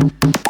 Boop boop.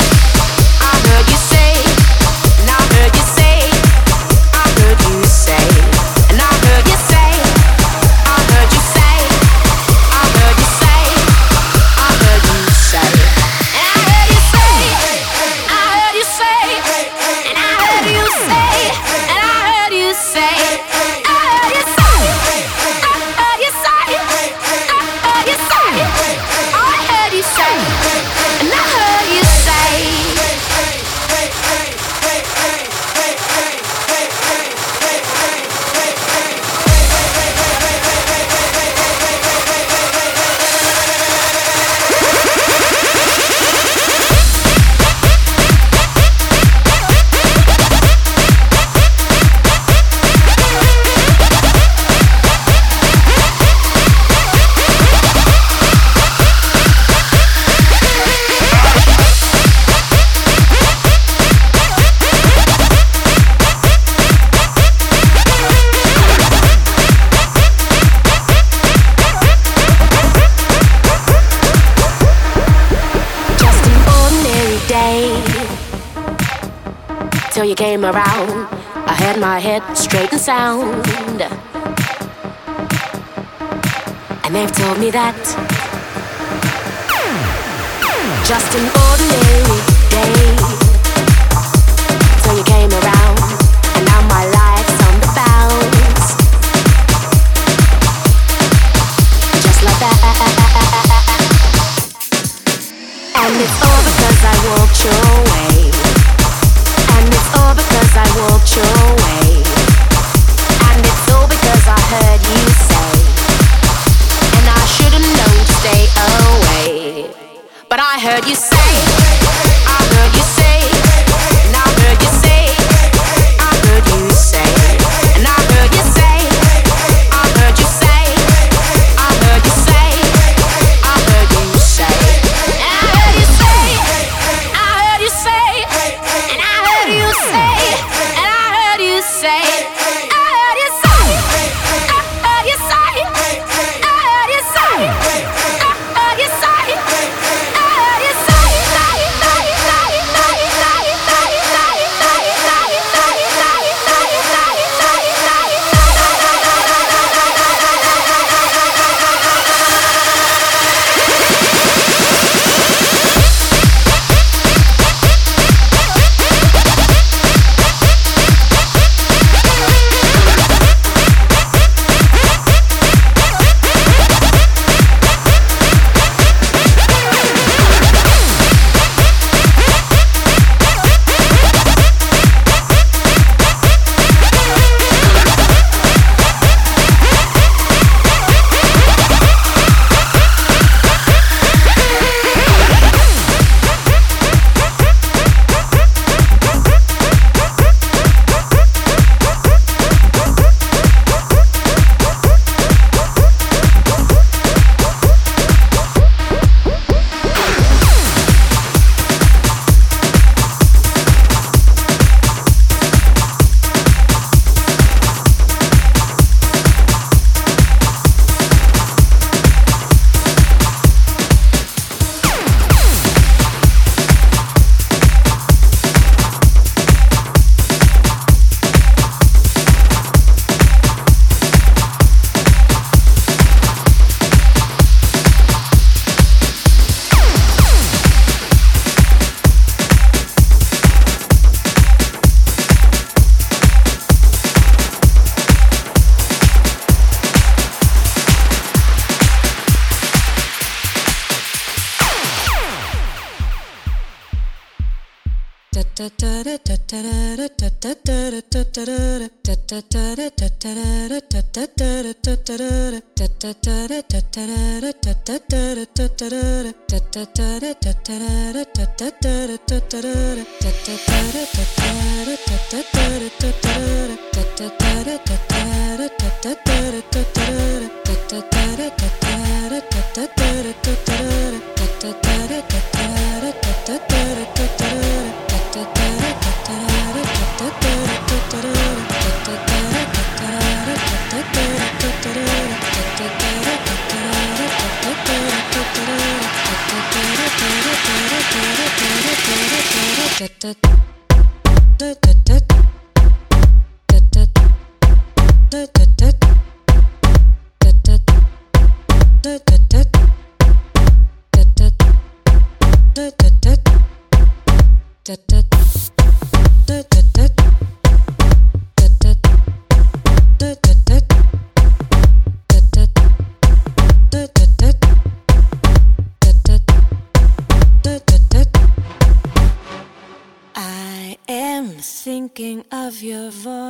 that? Justin. Thinking of your voice.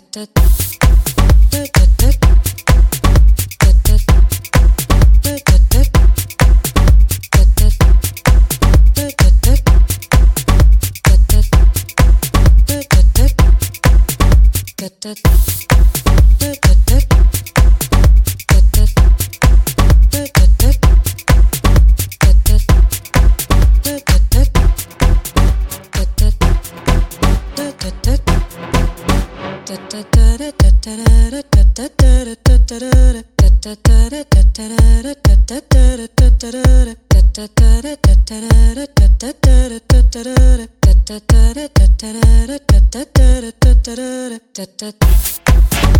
da da da, da, da.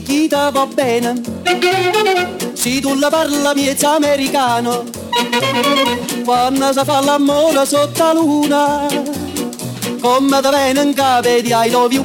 Poca picchita va bene. Se tu la parla miezza americano, quando si fa l'amore sotto la luna, come da bene in capo di I love you.